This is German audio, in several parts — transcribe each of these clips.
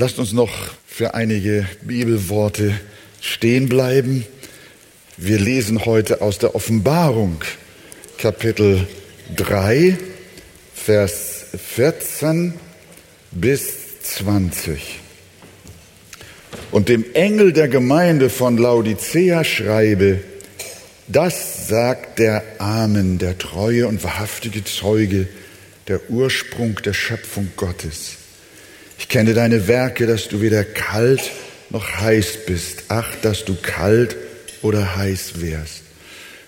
Lasst uns noch für einige Bibelworte stehen bleiben. Wir lesen heute aus der Offenbarung, Kapitel 3, Vers 14 bis 20. Und dem Engel der Gemeinde von Laodicea schreibe, das sagt der Amen, der treue und wahrhaftige Zeuge, der Ursprung der Schöpfung Gottes. Ich kenne deine Werke, dass du weder kalt noch heiß bist. Ach, dass du kalt oder heiß wärst.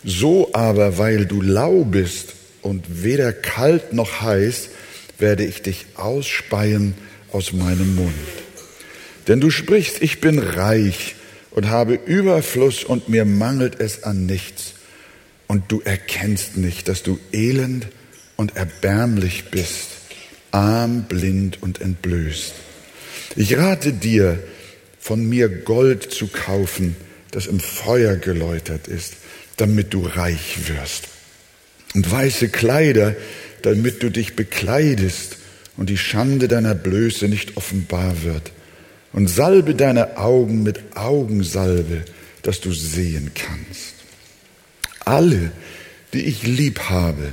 So aber, weil du lau bist und weder kalt noch heiß, werde ich dich ausspeien aus meinem Mund. Denn du sprichst, ich bin reich und habe Überfluss und mir mangelt es an nichts. Und du erkennst nicht, dass du elend und erbärmlich bist, arm, blind und entblößt. Ich rate dir, von mir Gold zu kaufen, das im Feuer geläutert ist, damit du reich wirst. Und weiße Kleider, damit du dich bekleidest und die Schande deiner Blöße nicht offenbar wird und salbe deine Augen mit Augensalbe, dass du sehen kannst. Alle, die ich lieb habe,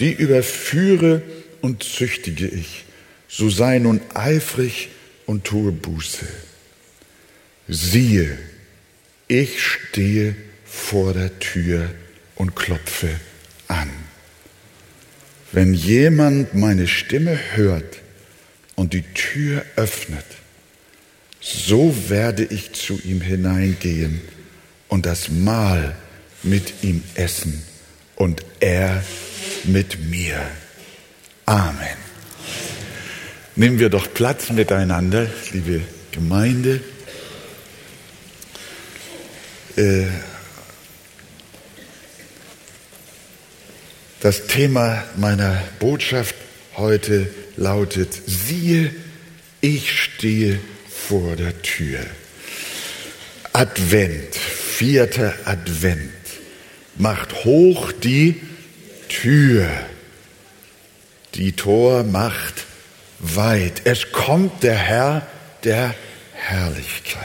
die überführe und züchtige ich. So sei nun eifrig und tue Buße. Siehe, ich stehe vor der Tür und klopfe an. Wenn jemand meine Stimme hört und die Tür öffnet, so werde ich zu ihm hineingehen und das Mahl mit ihm essen und er mit mir. Amen. Nehmen wir doch Platz miteinander, liebe Gemeinde. Äh, das Thema meiner Botschaft heute lautet, siehe, ich stehe vor der Tür. Advent, vierter Advent, macht hoch die Tür. Die Tor macht weit. Es kommt der Herr der Herrlichkeit.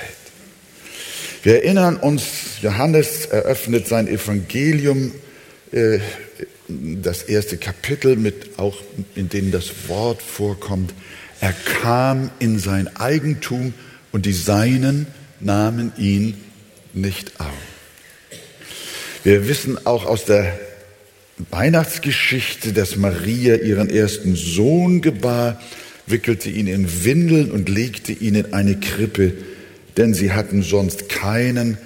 Wir erinnern uns, Johannes eröffnet sein Evangelium, äh, das erste Kapitel mit auch in dem das Wort vorkommt. Er kam in sein Eigentum und die Seinen nahmen ihn nicht auf. Wir wissen auch aus der Weihnachtsgeschichte, dass Maria ihren ersten Sohn gebar, wickelte ihn in Windeln und legte ihn in eine Krippe, denn sie hatten sonst keinen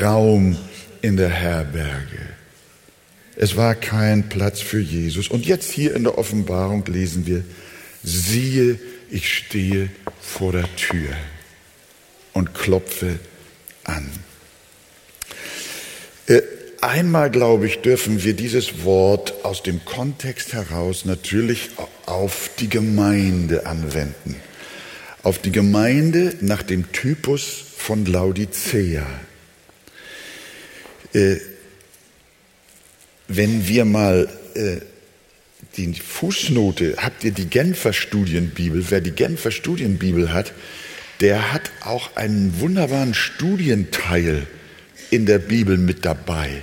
Raum in der Herberge. Es war kein Platz für Jesus. Und jetzt hier in der Offenbarung lesen wir, siehe, ich stehe vor der Tür und klopfe an. Einmal, glaube ich, dürfen wir dieses Wort aus dem Kontext heraus natürlich auf die Gemeinde anwenden. Auf die Gemeinde nach dem Typus von Laodicea. Äh, wenn wir mal äh, die Fußnote, habt ihr die Genfer Studienbibel? Wer die Genfer Studienbibel hat, der hat auch einen wunderbaren Studienteil in der Bibel mit dabei.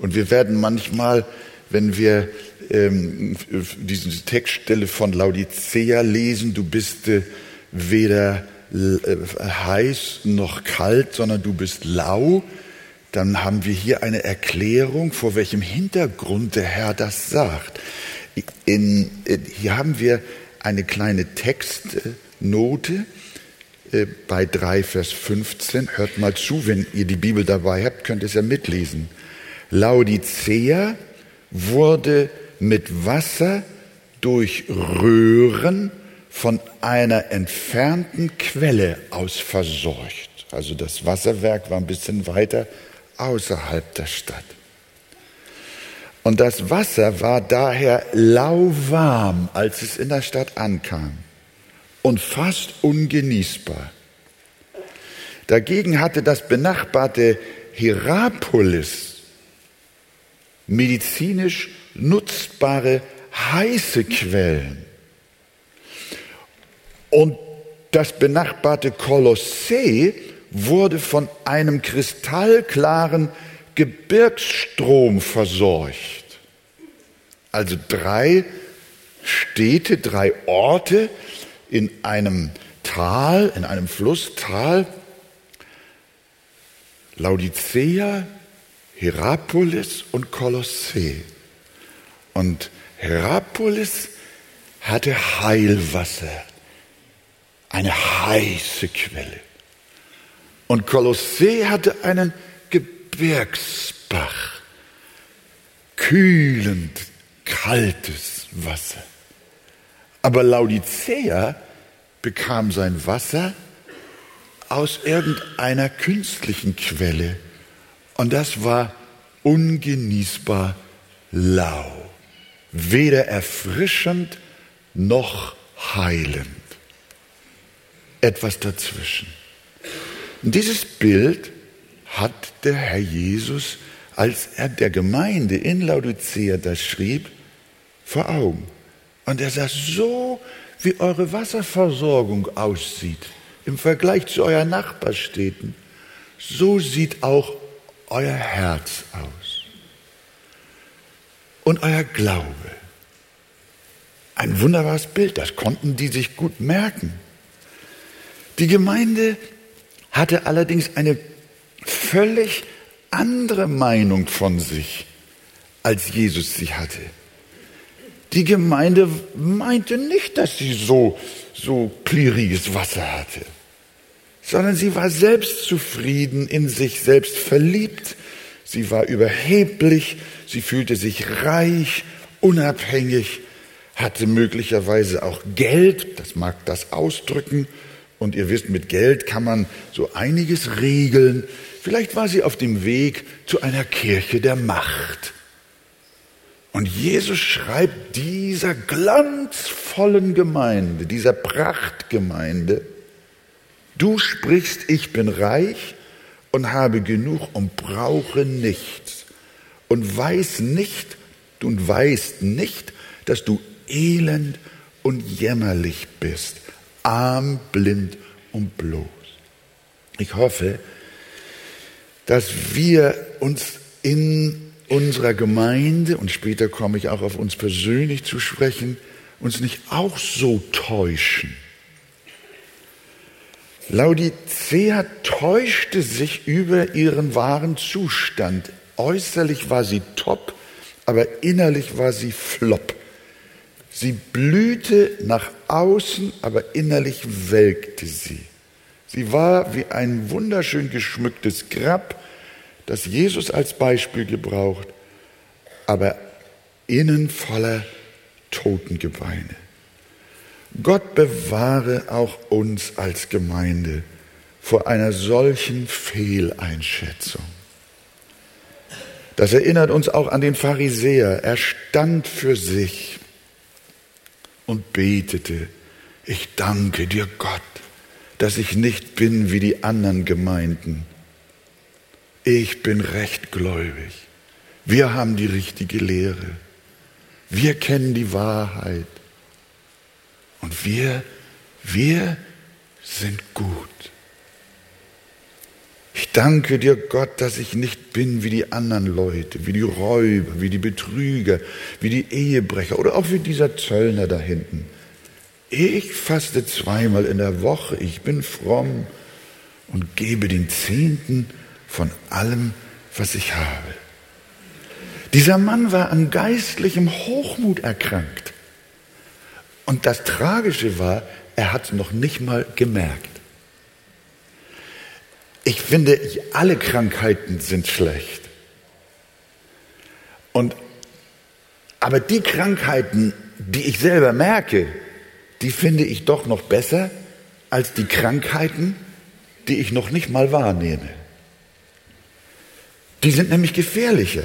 Und wir werden manchmal, wenn wir ähm, diese Textstelle von Laodicea lesen, du bist äh, weder äh, heiß noch kalt, sondern du bist lau, dann haben wir hier eine Erklärung, vor welchem Hintergrund der Herr das sagt. In, äh, hier haben wir eine kleine Textnote äh, bei 3 Vers 15. Hört mal zu, wenn ihr die Bibel dabei habt, könnt ihr es ja mitlesen. Laodicea wurde mit Wasser durch Röhren von einer entfernten Quelle aus versorgt. Also das Wasserwerk war ein bisschen weiter außerhalb der Stadt. Und das Wasser war daher lauwarm, als es in der Stadt ankam und fast ungenießbar. Dagegen hatte das benachbarte Hierapolis medizinisch nutzbare heiße Quellen. Und das benachbarte Kolossee wurde von einem kristallklaren Gebirgsstrom versorgt. Also drei Städte, drei Orte in einem Tal, in einem Flusstal. Laodicea, Hierapolis und Kolossee. Und Hierapolis hatte Heilwasser, eine heiße Quelle. Und Kolossee hatte einen Gebirgsbach, kühlend kaltes Wasser. Aber Laodicea bekam sein Wasser aus irgendeiner künstlichen Quelle. Und das war ungenießbar lau, weder erfrischend noch heilend. Etwas dazwischen. Und dieses Bild hat der Herr Jesus, als er der Gemeinde in Laodicea das schrieb, vor Augen. Und er sagt, so wie eure Wasserversorgung aussieht im Vergleich zu euren Nachbarstädten, so sieht auch euer Herz aus. Und euer Glaube. Ein wunderbares Bild, das konnten die sich gut merken. Die Gemeinde hatte allerdings eine völlig andere Meinung von sich, als Jesus sie hatte. Die Gemeinde meinte nicht, dass sie so, so kliriges Wasser hatte, sondern sie war selbstzufrieden, in sich selbst verliebt, sie war überheblich, sie fühlte sich reich, unabhängig, hatte möglicherweise auch Geld, das mag das ausdrücken, und ihr wisst, mit Geld kann man so einiges regeln. Vielleicht war sie auf dem Weg zu einer Kirche der Macht. Und Jesus schreibt dieser glanzvollen Gemeinde, dieser Prachtgemeinde, du sprichst, ich bin reich und habe genug und brauche nichts und weiß nicht und weißt nicht, dass du elend und jämmerlich bist, arm, blind und bloß. Ich hoffe, dass wir uns in unserer Gemeinde, und später komme ich auch auf uns persönlich zu sprechen, uns nicht auch so täuschen. Laodicea täuschte sich über ihren wahren Zustand. Äußerlich war sie top, aber innerlich war sie flop. Sie blühte nach außen, aber innerlich welkte sie. Sie war wie ein wunderschön geschmücktes Grab, das Jesus als Beispiel gebraucht, aber innen voller Totengebeine. Gott bewahre auch uns als Gemeinde vor einer solchen Fehleinschätzung. Das erinnert uns auch an den Pharisäer. Er stand für sich und betete, ich danke dir Gott, dass ich nicht bin wie die anderen Gemeinden, ich bin rechtgläubig. Wir haben die richtige Lehre. Wir kennen die Wahrheit. Und wir, wir sind gut. Ich danke dir, Gott, dass ich nicht bin wie die anderen Leute, wie die Räuber, wie die Betrüger, wie die Ehebrecher oder auch wie dieser Zöllner da hinten. Ich faste zweimal in der Woche, ich bin fromm und gebe den Zehnten von allem, was ich habe. Dieser Mann war an geistlichem Hochmut erkrankt. Und das Tragische war, er hat es noch nicht mal gemerkt. Ich finde, alle Krankheiten sind schlecht. Und, aber die Krankheiten, die ich selber merke, die finde ich doch noch besser als die Krankheiten, die ich noch nicht mal wahrnehme. Die sind nämlich gefährlicher.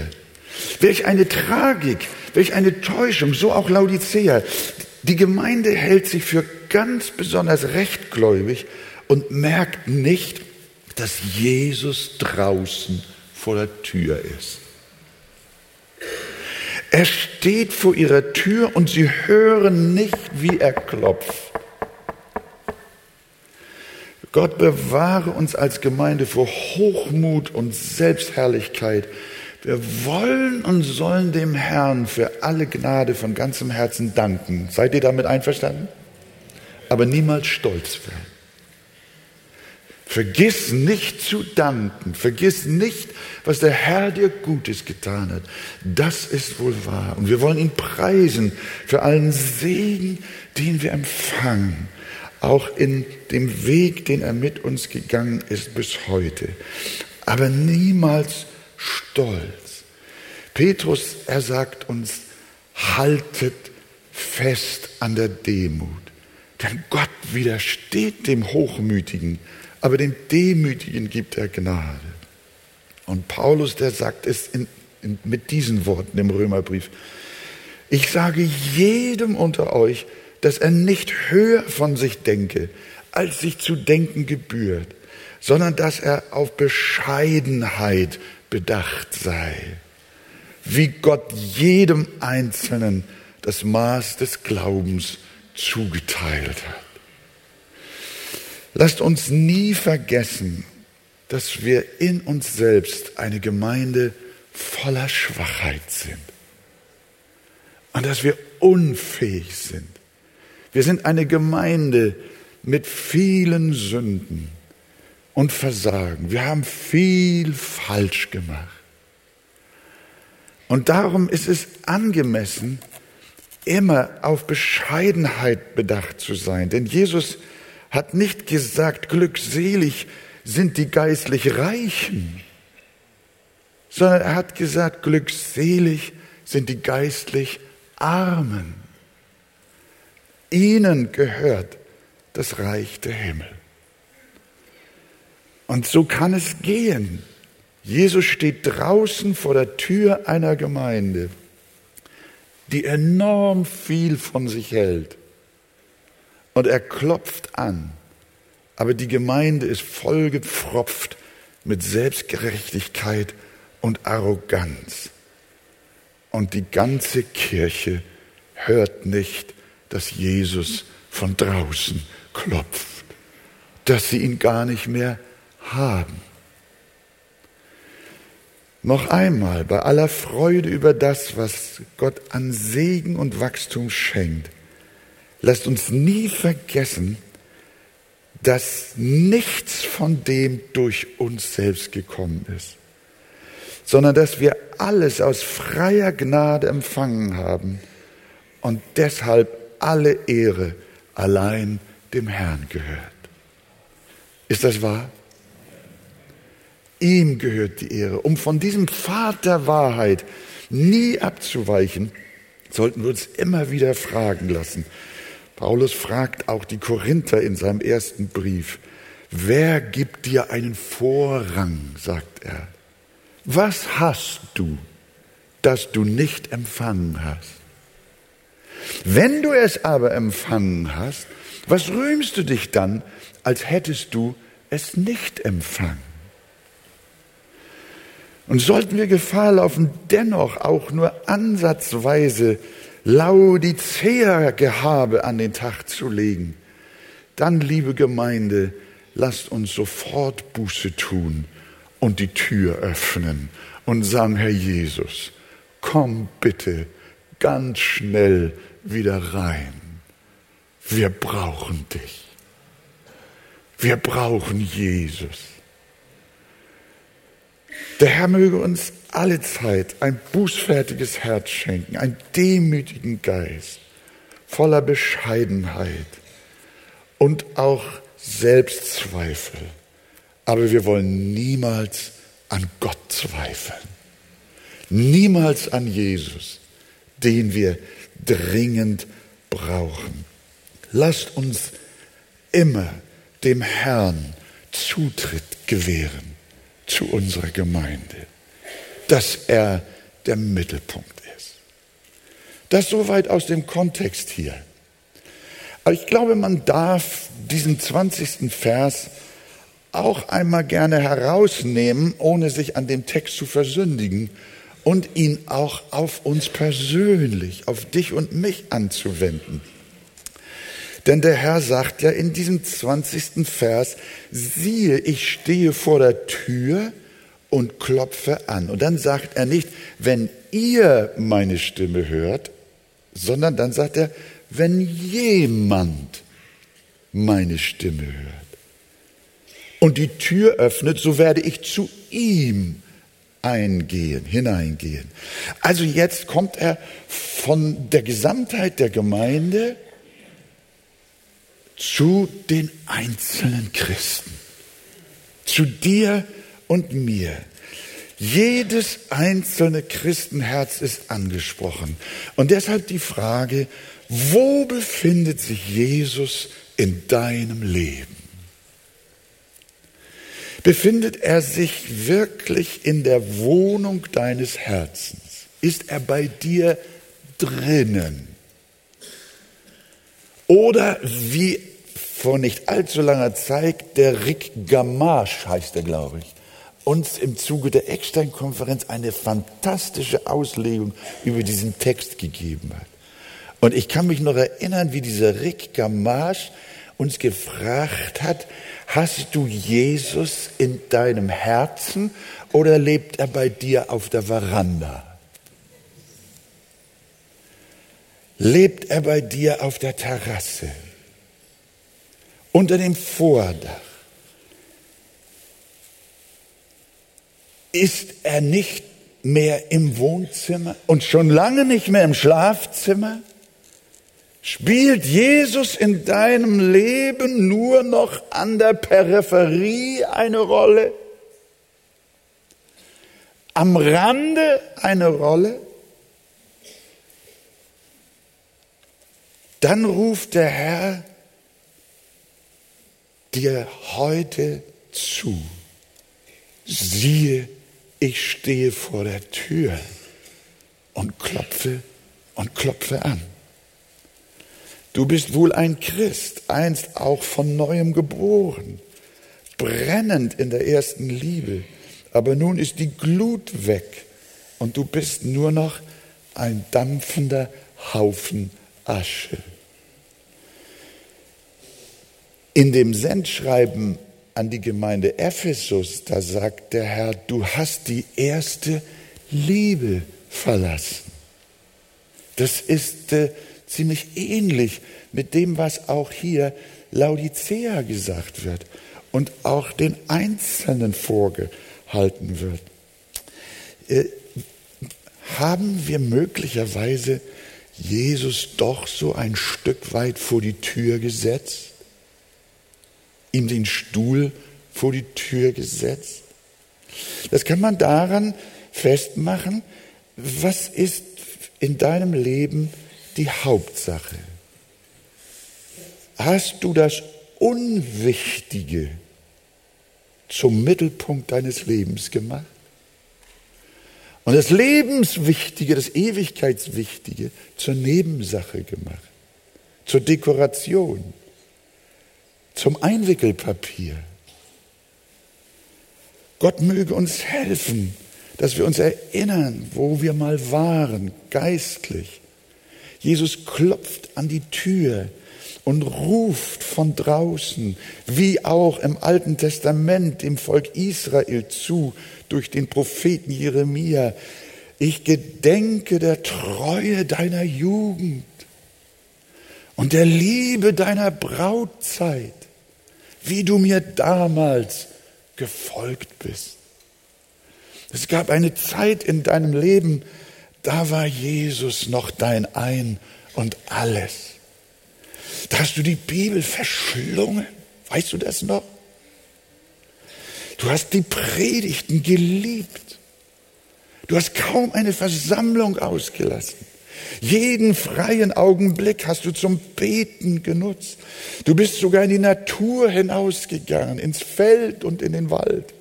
Welch eine Tragik, welch eine Täuschung, so auch Laodicea. Die Gemeinde hält sich für ganz besonders rechtgläubig und merkt nicht, dass Jesus draußen vor der Tür ist. Er steht vor ihrer Tür und sie hören nicht, wie er klopft. Gott bewahre uns als Gemeinde vor Hochmut und Selbstherrlichkeit. Wir wollen und sollen dem Herrn für alle Gnade von ganzem Herzen danken. Seid ihr damit einverstanden? Aber niemals stolz werden. Vergiss nicht zu danken. Vergiss nicht, was der Herr dir Gutes getan hat. Das ist wohl wahr. Und wir wollen ihn preisen für allen Segen, den wir empfangen. Auch in dem Weg, den er mit uns gegangen ist bis heute. Aber niemals stolz. Petrus, er sagt uns, haltet fest an der Demut. Denn Gott widersteht dem Hochmütigen aber dem Demütigen gibt er Gnade. Und Paulus, der sagt es in, in, mit diesen Worten im Römerbrief. Ich sage jedem unter euch, dass er nicht höher von sich denke, als sich zu denken gebührt, sondern dass er auf Bescheidenheit bedacht sei, wie Gott jedem Einzelnen das Maß des Glaubens zugeteilt hat. Lasst uns nie vergessen, dass wir in uns selbst eine Gemeinde voller Schwachheit sind und dass wir unfähig sind. Wir sind eine Gemeinde mit vielen Sünden und Versagen. Wir haben viel falsch gemacht. Und darum ist es angemessen, immer auf Bescheidenheit bedacht zu sein. Denn Jesus hat nicht gesagt, glückselig sind die geistlich Reichen, sondern er hat gesagt, glückselig sind die geistlich Armen. Ihnen gehört das Reich der Himmel. Und so kann es gehen. Jesus steht draußen vor der Tür einer Gemeinde, die enorm viel von sich hält und er klopft an. Aber die Gemeinde ist vollgepfropft mit Selbstgerechtigkeit und Arroganz. Und die ganze Kirche hört nicht, dass Jesus von draußen klopft, dass sie ihn gar nicht mehr haben. Noch einmal, bei aller Freude über das, was Gott an Segen und Wachstum schenkt, Lasst uns nie vergessen, dass nichts von dem durch uns selbst gekommen ist, sondern dass wir alles aus freier Gnade empfangen haben und deshalb alle Ehre allein dem Herrn gehört. Ist das wahr? Ihm gehört die Ehre. Um von diesem Pfad der Wahrheit nie abzuweichen, sollten wir uns immer wieder fragen lassen, Paulus fragt auch die Korinther in seinem ersten Brief, wer gibt dir einen Vorrang, sagt er. Was hast du, das du nicht empfangen hast? Wenn du es aber empfangen hast, was rühmst du dich dann, als hättest du es nicht empfangen? Und sollten wir Gefahr laufen, dennoch auch nur ansatzweise Laodicea-Gehabe an den Tag zu legen, dann, liebe Gemeinde, lasst uns sofort Buße tun und die Tür öffnen und sagen, Herr Jesus, komm bitte ganz schnell wieder rein. Wir brauchen dich. Wir brauchen Jesus. Der Herr möge uns alle Zeit ein bußfertiges Herz schenken, einen demütigen Geist, voller Bescheidenheit und auch Selbstzweifel. Aber wir wollen niemals an Gott zweifeln. Niemals an Jesus, den wir dringend brauchen. Lasst uns immer dem Herrn Zutritt gewähren zu unserer Gemeinde dass er der Mittelpunkt ist. Das soweit aus dem Kontext hier. Aber ich glaube, man darf diesen 20. Vers auch einmal gerne herausnehmen, ohne sich an dem Text zu versündigen und ihn auch auf uns persönlich, auf dich und mich anzuwenden. Denn der Herr sagt ja in diesem 20. Vers, siehe, ich stehe vor der Tür und klopfe an. Und dann sagt er nicht, wenn ihr meine Stimme hört, sondern dann sagt er, wenn jemand meine Stimme hört und die Tür öffnet, so werde ich zu ihm eingehen, hineingehen. Also jetzt kommt er von der Gesamtheit der Gemeinde zu den einzelnen Christen, zu dir und mir. Jedes einzelne Christenherz ist angesprochen. Und deshalb die Frage, wo befindet sich Jesus in deinem Leben? Befindet er sich wirklich in der Wohnung deines Herzens? Ist er bei dir drinnen? Oder wie vor nicht allzu langer Zeit der Rick Gamache heißt er, glaube ich, uns im Zuge der Eckstein-Konferenz eine fantastische Auslegung über diesen Text gegeben hat. Und ich kann mich noch erinnern, wie dieser Rick Gamache uns gefragt hat, hast du Jesus in deinem Herzen oder lebt er bei dir auf der Veranda? Lebt er bei dir auf der Terrasse? Unter dem Vordach? Ist er nicht mehr im Wohnzimmer und schon lange nicht mehr im Schlafzimmer? Spielt Jesus in deinem Leben nur noch an der Peripherie eine Rolle? Am Rande eine Rolle? Dann ruft der Herr dir heute zu. Siehe, ich stehe vor der Tür und klopfe und klopfe an. Du bist wohl ein Christ, einst auch von neuem geboren, brennend in der ersten Liebe. Aber nun ist die Glut weg und du bist nur noch ein dampfender Haufen Asche. In dem Sendschreiben an die Gemeinde Ephesus, da sagt der Herr, du hast die erste Liebe verlassen. Das ist äh, ziemlich ähnlich mit dem, was auch hier Laodicea gesagt wird und auch den Einzelnen vorgehalten wird. Äh, haben wir möglicherweise Jesus doch so ein Stück weit vor die Tür gesetzt? Ihm den Stuhl vor die Tür gesetzt? Das kann man daran festmachen, was ist in deinem Leben die Hauptsache. Hast du das Unwichtige zum Mittelpunkt deines Lebens gemacht? Und das Lebenswichtige, das Ewigkeitswichtige zur Nebensache gemacht, zur Dekoration, zum Einwickelpapier. Gott möge uns helfen, dass wir uns erinnern, wo wir mal waren, geistlich, Jesus klopft an die Tür und ruft von draußen, wie auch im Alten Testament dem Volk Israel zu, durch den Propheten Jeremia, ich gedenke der Treue deiner Jugend und der Liebe deiner Brautzeit, wie du mir damals gefolgt bist. Es gab eine Zeit in deinem Leben, da war Jesus noch dein Ein und alles. Da hast du die Bibel verschlungen. Weißt du das noch? Du hast die Predigten geliebt. Du hast kaum eine Versammlung ausgelassen. Jeden freien Augenblick hast du zum Beten genutzt. Du bist sogar in die Natur hinausgegangen, ins Feld und in den Wald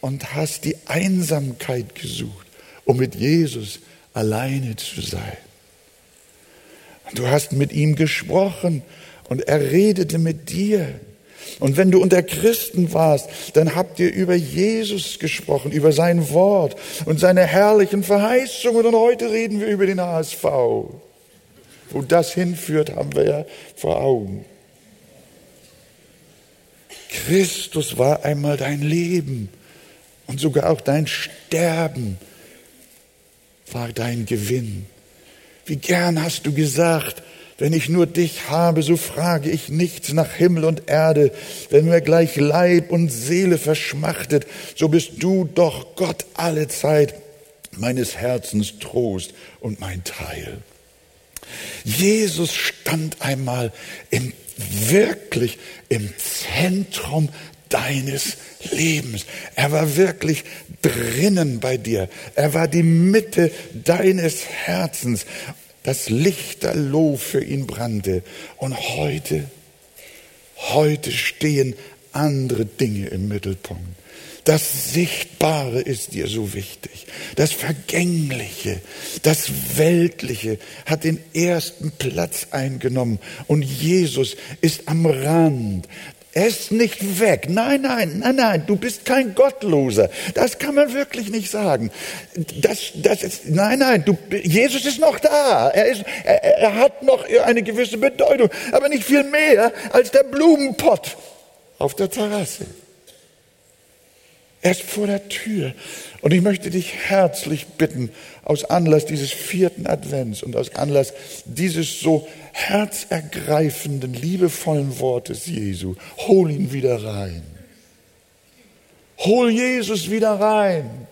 und hast die Einsamkeit gesucht um mit Jesus alleine zu sein. Du hast mit ihm gesprochen und er redete mit dir. Und wenn du unter Christen warst, dann habt ihr über Jesus gesprochen, über sein Wort und seine herrlichen Verheißungen. Und heute reden wir über den HSV. Wo das hinführt, haben wir ja vor Augen. Christus war einmal dein Leben und sogar auch dein Sterben war dein Gewinn. Wie gern hast du gesagt, wenn ich nur dich habe, so frage ich nichts nach Himmel und Erde. Wenn mir gleich Leib und Seele verschmachtet, so bist du doch Gott alle Zeit meines Herzens Trost und mein Teil. Jesus stand einmal im, wirklich im Zentrum deines Lebens. Er war wirklich drinnen bei dir. Er war die Mitte deines Herzens. Das Lichterloh für ihn brannte. Und heute, heute stehen andere Dinge im Mittelpunkt. Das Sichtbare ist dir so wichtig. Das Vergängliche, das Weltliche hat den ersten Platz eingenommen und Jesus ist am Rand. Er ist nicht weg. Nein, nein, nein, nein, du bist kein Gottloser. Das kann man wirklich nicht sagen. Das, das ist, nein, nein, du, Jesus ist noch da. Er, ist, er, er hat noch eine gewisse Bedeutung, aber nicht viel mehr als der Blumenpott auf der Terrasse. Er ist vor der Tür. Und ich möchte dich herzlich bitten, aus Anlass dieses vierten Advents und aus Anlass dieses so herzergreifenden, liebevollen Wortes Jesu, hol ihn wieder rein. Hol Jesus wieder rein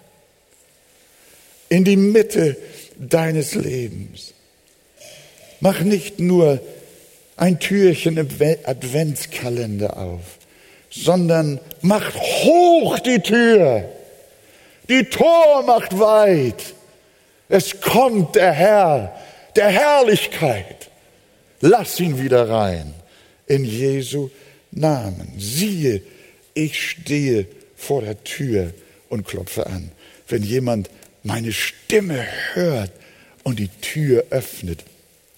in die Mitte deines Lebens. Mach nicht nur ein Türchen im Adventskalender auf, sondern macht hoch die Tür. Die Tor macht weit. Es kommt der Herr, der Herrlichkeit. Lass ihn wieder rein. In Jesu Namen. Siehe, ich stehe vor der Tür und klopfe an. Wenn jemand meine Stimme hört und die Tür öffnet,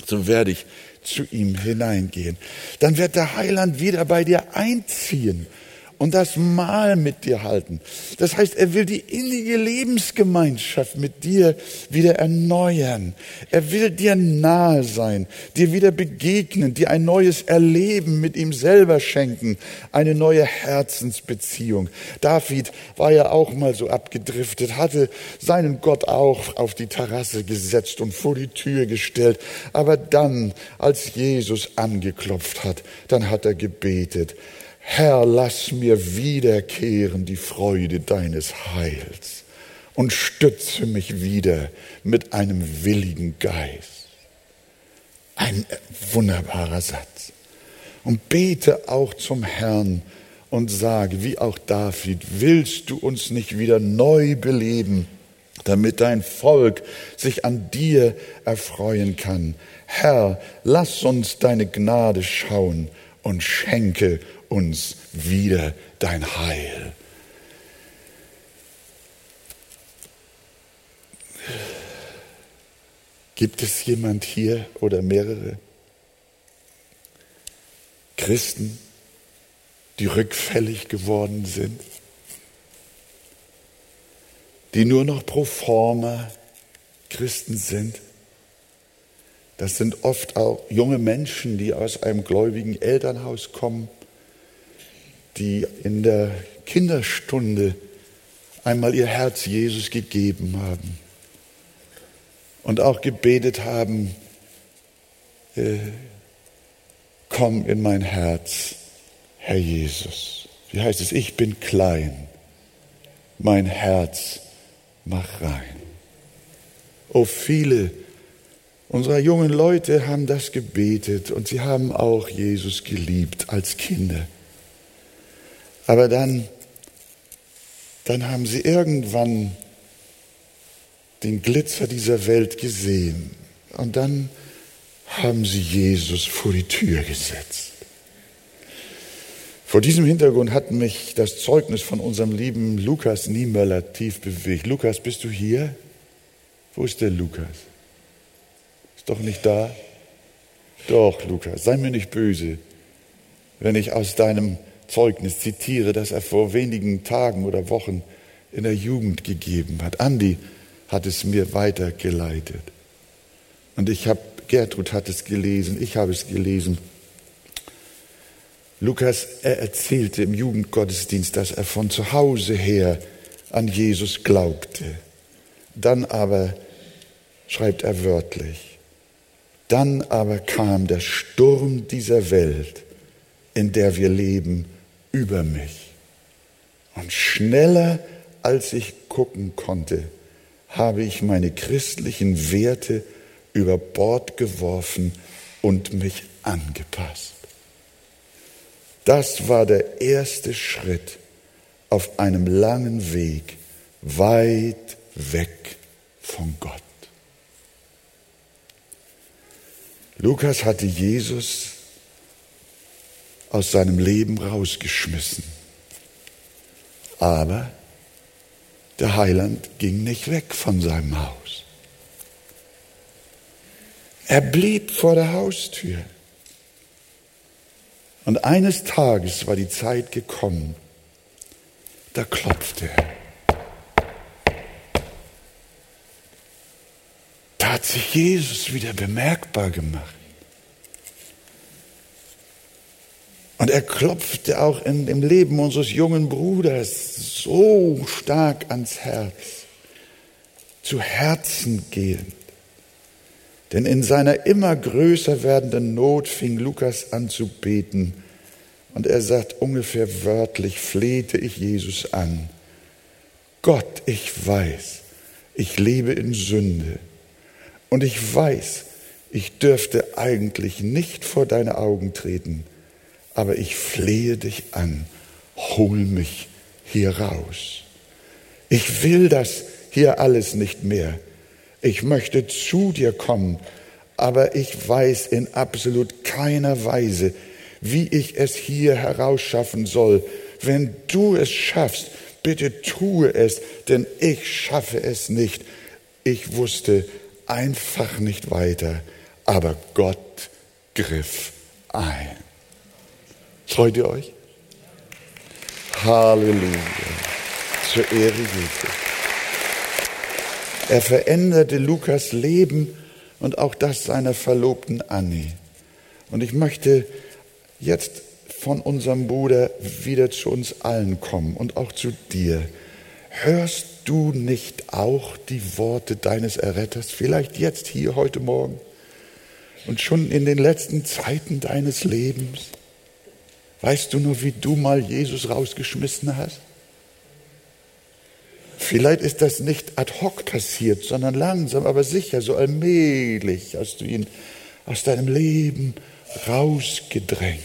so werde ich zu ihm hineingehen. Dann wird der Heiland wieder bei dir einziehen und das Mahl mit dir halten. Das heißt, er will die innige Lebensgemeinschaft mit dir wieder erneuern. Er will dir nahe sein, dir wieder begegnen, dir ein neues Erleben mit ihm selber schenken, eine neue Herzensbeziehung. David war ja auch mal so abgedriftet, hatte seinen Gott auch auf die Terrasse gesetzt und vor die Tür gestellt. Aber dann, als Jesus angeklopft hat, dann hat er gebetet. Herr, lass mir wiederkehren die Freude deines Heils und stütze mich wieder mit einem willigen Geist. Ein wunderbarer Satz. Und bete auch zum Herrn und sage, wie auch David, willst du uns nicht wieder neu beleben, damit dein Volk sich an dir erfreuen kann? Herr, lass uns deine Gnade schauen und schenke uns wieder dein Heil. Gibt es jemand hier oder mehrere Christen, die rückfällig geworden sind, die nur noch pro forma Christen sind? Das sind oft auch junge Menschen, die aus einem gläubigen Elternhaus kommen die in der Kinderstunde einmal ihr Herz Jesus gegeben haben und auch gebetet haben, äh, komm in mein Herz, Herr Jesus. Wie heißt es? Ich bin klein, mein Herz mach rein. Oh, viele unserer jungen Leute haben das gebetet und sie haben auch Jesus geliebt als Kinder. Aber dann, dann haben sie irgendwann den Glitzer dieser Welt gesehen und dann haben sie Jesus vor die Tür gesetzt. Vor diesem Hintergrund hat mich das Zeugnis von unserem lieben Lukas Niemöller tief bewegt. Lukas, bist du hier? Wo ist der Lukas? Ist doch nicht da? Doch, Lukas, sei mir nicht böse, wenn ich aus deinem Zeugnis zitiere, das er vor wenigen Tagen oder Wochen in der Jugend gegeben hat. Andi hat es mir weitergeleitet. Und ich habe Gertrud hat es gelesen, ich habe es gelesen. Lukas, er erzählte im Jugendgottesdienst, dass er von zu Hause her an Jesus glaubte. Dann aber, schreibt er wörtlich, dann aber kam der Sturm dieser Welt, in der wir leben, über mich. Und schneller als ich gucken konnte, habe ich meine christlichen Werte über Bord geworfen und mich angepasst. Das war der erste Schritt auf einem langen Weg weit weg von Gott. Lukas hatte Jesus aus seinem Leben rausgeschmissen. Aber der Heiland ging nicht weg von seinem Haus. Er blieb vor der Haustür. Und eines Tages war die Zeit gekommen, da klopfte er. Da hat sich Jesus wieder bemerkbar gemacht. Und er klopfte auch in dem Leben unseres jungen Bruders so stark ans Herz, zu Herzen gehend. Denn in seiner immer größer werdenden Not fing Lukas an zu beten. Und er sagt ungefähr wörtlich, flehte ich Jesus an. Gott, ich weiß, ich lebe in Sünde. Und ich weiß, ich dürfte eigentlich nicht vor deine Augen treten aber ich flehe dich an, hol mich hier raus. Ich will das hier alles nicht mehr. Ich möchte zu dir kommen, aber ich weiß in absolut keiner Weise, wie ich es hier herausschaffen soll. Wenn du es schaffst, bitte tue es, denn ich schaffe es nicht. Ich wusste einfach nicht weiter, aber Gott griff ein. Freut ihr euch? Halleluja. Zur Ehre Jesu. Er veränderte Lukas Leben und auch das seiner Verlobten Annie. Und ich möchte jetzt von unserem Bruder wieder zu uns allen kommen und auch zu dir. Hörst du nicht auch die Worte deines Erretters, vielleicht jetzt hier heute Morgen und schon in den letzten Zeiten deines Lebens? Weißt du nur, wie du mal Jesus rausgeschmissen hast? Vielleicht ist das nicht ad hoc passiert, sondern langsam, aber sicher, so allmählich hast du ihn aus deinem Leben rausgedrängt.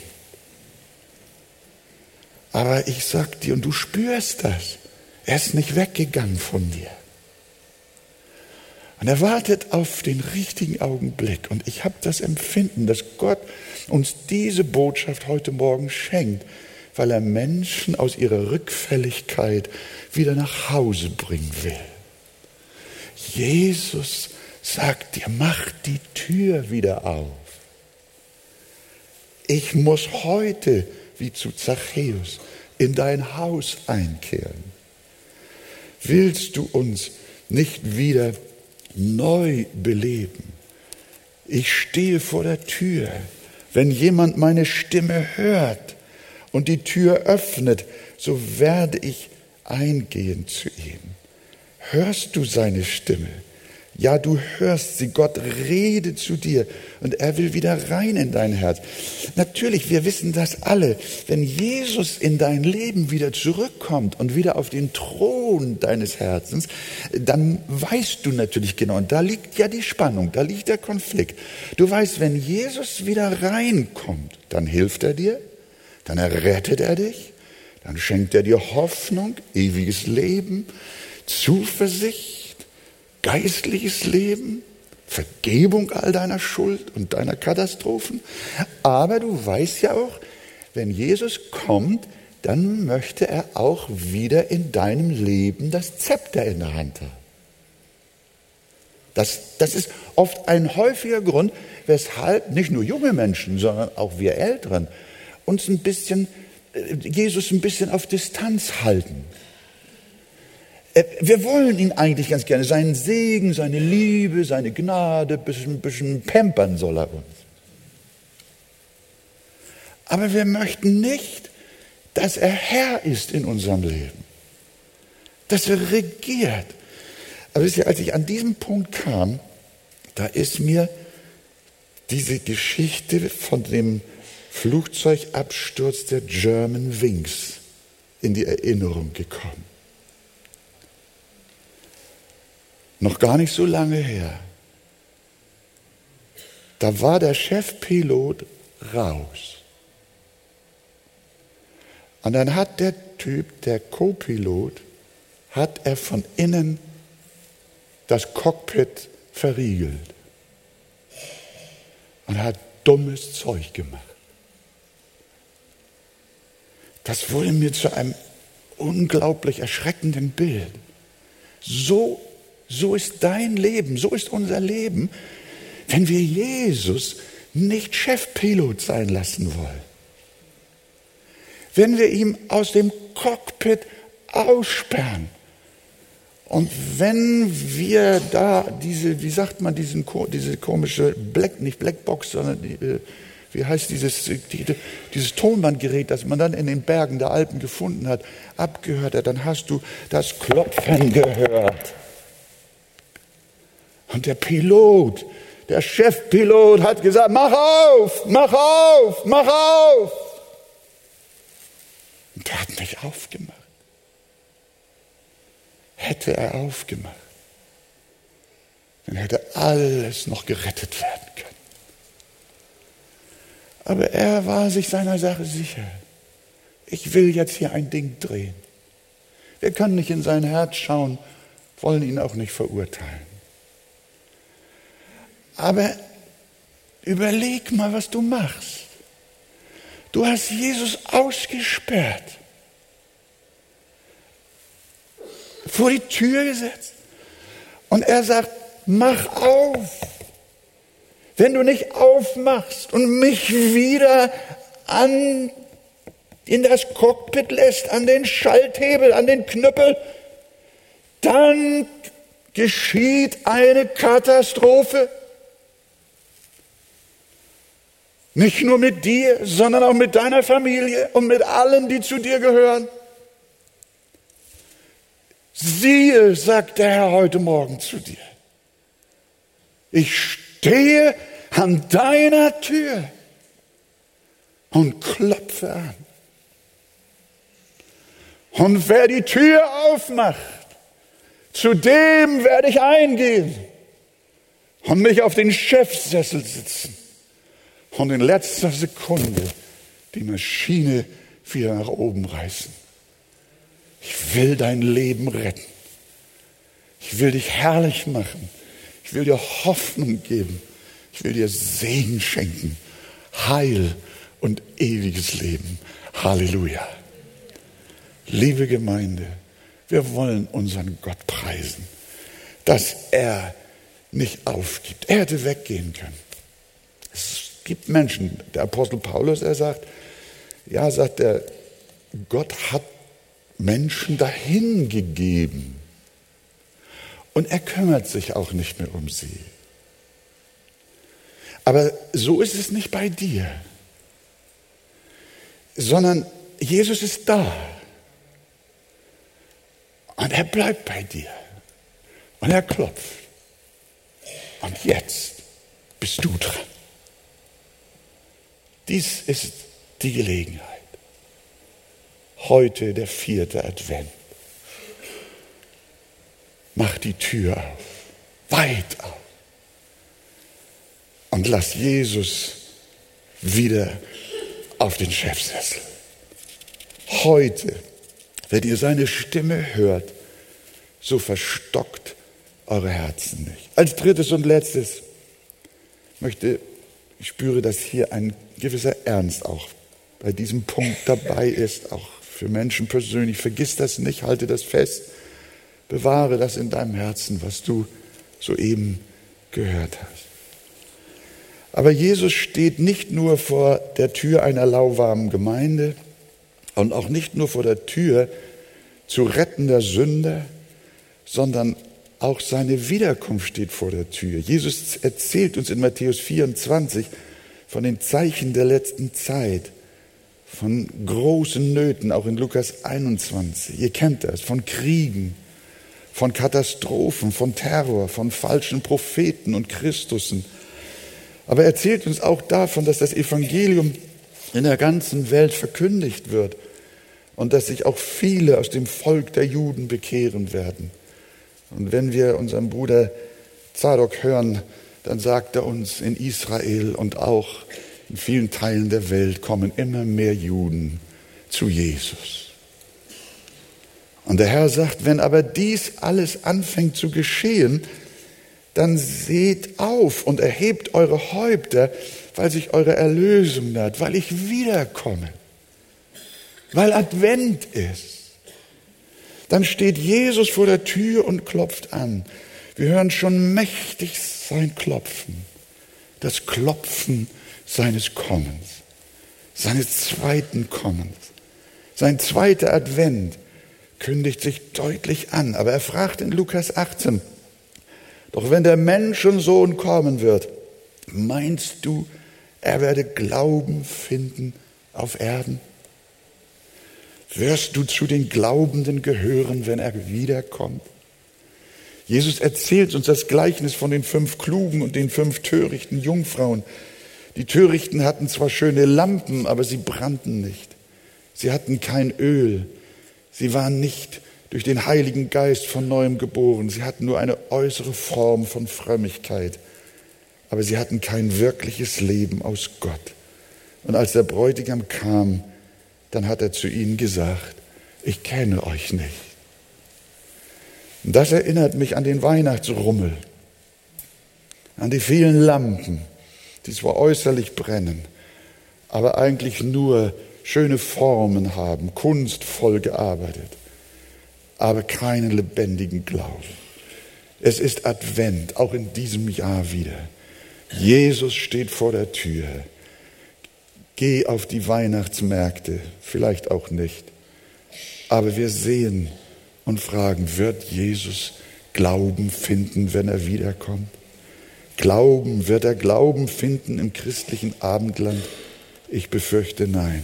Aber ich sag dir, und du spürst das, er ist nicht weggegangen von dir. Und er wartet auf den richtigen Augenblick. Und ich habe das Empfinden, dass Gott uns diese Botschaft heute Morgen schenkt, weil er Menschen aus ihrer Rückfälligkeit wieder nach Hause bringen will. Jesus sagt dir, mach die Tür wieder auf. Ich muss heute, wie zu Zachäus, in dein Haus einkehren. Willst du uns nicht wieder neu beleben. Ich stehe vor der Tür. Wenn jemand meine Stimme hört und die Tür öffnet, so werde ich eingehen zu ihm. Hörst du seine Stimme? Ja, du hörst sie, Gott redet zu dir und er will wieder rein in dein Herz. Natürlich, wir wissen das alle. Wenn Jesus in dein Leben wieder zurückkommt und wieder auf den Thron deines Herzens, dann weißt du natürlich genau, und da liegt ja die Spannung, da liegt der Konflikt. Du weißt, wenn Jesus wieder reinkommt, dann hilft er dir, dann errettet er dich, dann schenkt er dir Hoffnung, ewiges Leben, Zuversicht geistliches Leben, Vergebung all deiner Schuld und deiner Katastrophen. Aber du weißt ja auch, wenn Jesus kommt, dann möchte er auch wieder in deinem Leben das Zepter in der Hand haben. Das, das ist oft ein häufiger Grund, weshalb nicht nur junge Menschen, sondern auch wir Älteren uns ein bisschen, äh, Jesus ein bisschen auf Distanz halten. Äh, wir wollen ihn eigentlich ganz gerne. Seinen Segen, seine Liebe, seine Gnade, ein bisschen, bisschen pampern soll er uns. Aber wir möchten nicht, dass er Herr ist in unserem Leben. Dass er regiert. Aber wisst ihr, als ich an diesem Punkt kam, da ist mir diese Geschichte von dem Flugzeugabsturz der German Wings in die Erinnerung gekommen. Noch gar nicht so lange her. Da war der Chefpilot raus. Und dann hat der Typ, der Co-Pilot, hat er von innen das Cockpit verriegelt und hat dummes Zeug gemacht. Das wurde mir zu einem unglaublich erschreckenden Bild. So, so ist dein Leben, so ist unser Leben, wenn wir Jesus nicht Chefpilot sein lassen wollen. Wenn wir ihm aus dem Cockpit aussperren und wenn wir da diese, wie sagt man, diesen, diese komische Black, nicht Blackbox, sondern die, äh, wie heißt dieses, die, dieses Tonbandgerät, das man dann in den Bergen der Alpen gefunden hat, abgehört hat, dann hast du das Klopfen gehört. Und der Pilot, der Chefpilot hat gesagt, mach auf, mach auf, mach auf. Und der hat mich aufgemacht hätte er aufgemacht, dann hätte alles noch gerettet werden können. Aber er war sich seiner Sache sicher. Ich will jetzt hier ein Ding drehen. Wir können nicht in sein Herz schauen, wollen ihn auch nicht verurteilen. Aber überleg mal, was du machst. Du hast Jesus ausgesperrt. vor die Tür gesetzt. Und er sagt, mach auf. Wenn du nicht aufmachst und mich wieder an, in das Cockpit lässt, an den Schalthebel, an den Knüppel, dann geschieht eine Katastrophe. Nicht nur mit dir, sondern auch mit deiner Familie und mit allen, die zu dir gehören. Siehe, sagt der Herr heute Morgen zu dir, ich stehe an deiner Tür und klopfe an. Und wer die Tür aufmacht, zu dem werde ich eingehen und mich auf den Chefsessel sitzen und in letzter Sekunde die Maschine wieder nach oben reißen. Ich will dein Leben retten. Ich will dich herrlich machen. Ich will dir Hoffnung geben. Ich will dir Segen schenken. Heil und ewiges Leben. Halleluja. Liebe Gemeinde, wir wollen unseren Gott preisen, dass er nicht aufgibt. Er hätte weggehen können. Es gibt Menschen, der Apostel Paulus, er sagt, ja, sagt er, Gott hat Menschen dahingegeben. Und er kümmert sich auch nicht mehr um sie. Aber so ist es nicht bei dir, sondern Jesus ist da. Und er bleibt bei dir. Und er klopft. Und jetzt bist du dran. Dies ist die Gelegenheit. Heute der vierte Advent. Mach die Tür auf, weit auf. Und lass Jesus wieder auf den Chefsessel. Heute, wenn ihr seine Stimme hört, so verstockt eure Herzen nicht. Als drittes und letztes möchte, ich spüre, dass hier ein gewisser Ernst auch bei diesem Punkt dabei ist, auch für Menschen persönlich. Vergiss das nicht, halte das fest. Bewahre das in deinem Herzen, was du soeben gehört hast. Aber Jesus steht nicht nur vor der Tür einer lauwarmen Gemeinde und auch nicht nur vor der Tür zu rettender Sünder, sondern auch seine Wiederkunft steht vor der Tür. Jesus erzählt uns in Matthäus 24 von den Zeichen der letzten Zeit, von großen Nöten, auch in Lukas 21. Ihr kennt das, von Kriegen, von Katastrophen, von Terror, von falschen Propheten und Christussen. Aber er erzählt uns auch davon, dass das Evangelium in der ganzen Welt verkündigt wird und dass sich auch viele aus dem Volk der Juden bekehren werden. Und wenn wir unseren Bruder Zadok hören, dann sagt er uns, in Israel und auch in vielen Teilen der Welt kommen immer mehr Juden zu Jesus. Und der Herr sagt, wenn aber dies alles anfängt zu geschehen, dann seht auf und erhebt eure Häupter, weil sich eure Erlösung naht, weil ich wiederkomme, weil Advent ist. Dann steht Jesus vor der Tür und klopft an. Wir hören schon mächtig sein Klopfen, das Klopfen seines Kommens, seines zweiten Kommens. Sein zweiter Advent kündigt sich deutlich an, aber er fragt in Lukas 18, doch wenn der Menschensohn kommen wird, meinst du, er werde Glauben finden auf Erden? Wirst du zu den Glaubenden gehören, wenn er wiederkommt? Jesus erzählt uns das Gleichnis von den fünf klugen und den fünf törichten Jungfrauen. Die Törichten hatten zwar schöne Lampen, aber sie brannten nicht. Sie hatten kein Öl. Sie waren nicht durch den Heiligen Geist von neuem geboren. Sie hatten nur eine äußere Form von Frömmigkeit. Aber sie hatten kein wirkliches Leben aus Gott. Und als der Bräutigam kam, dann hat er zu ihnen gesagt, ich kenne euch nicht. Und das erinnert mich an den Weihnachtsrummel, an die vielen Lampen, die zwar äußerlich brennen, aber eigentlich nur schöne Formen haben, kunstvoll gearbeitet, aber keinen lebendigen Glauben. Es ist Advent, auch in diesem Jahr wieder. Jesus steht vor der Tür. Geh auf die Weihnachtsmärkte, vielleicht auch nicht. Aber wir sehen und fragen, wird Jesus Glauben finden, wenn er wiederkommt? Glauben, wird er Glauben finden im christlichen Abendland? Ich befürchte nein.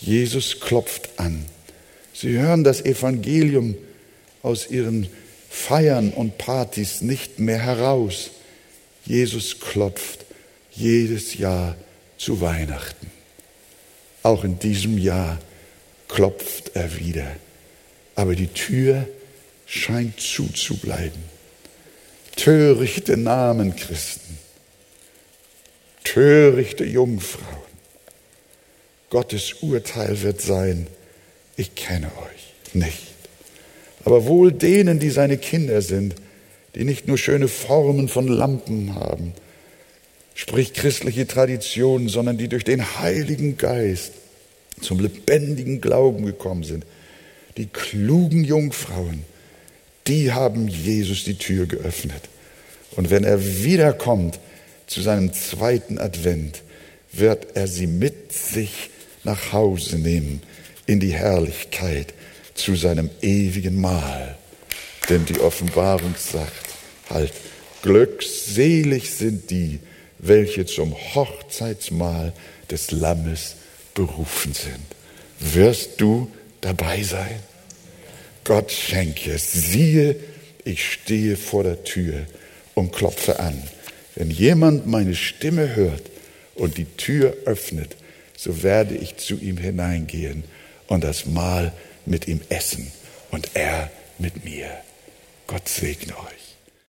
Jesus klopft an. Sie hören das Evangelium aus ihren Feiern und Partys nicht mehr heraus. Jesus klopft jedes Jahr zu Weihnachten. Auch in diesem Jahr klopft er wieder. Aber die Tür scheint zuzubleiben. Törichte Namen Christen, törichte Jungfrauen. Gottes Urteil wird sein, ich kenne euch nicht. Aber wohl denen, die seine Kinder sind, die nicht nur schöne Formen von Lampen haben, sprich christliche Tradition, sondern die durch den Heiligen Geist zum lebendigen Glauben gekommen sind. Die klugen Jungfrauen, die haben Jesus die Tür geöffnet. Und wenn er wiederkommt zu seinem zweiten Advent, wird er sie mit sich nach Hause nehmen in die Herrlichkeit zu seinem ewigen Mahl. Denn die Offenbarung sagt halt, glückselig sind die, welche zum Hochzeitsmahl des Lammes berufen sind. Wirst du dabei sein? Gott schenke es. Siehe, ich stehe vor der Tür und klopfe an. Wenn jemand meine Stimme hört und die Tür öffnet, so werde ich zu ihm hineingehen und das Mahl mit ihm essen und er mit mir. Gott segne euch.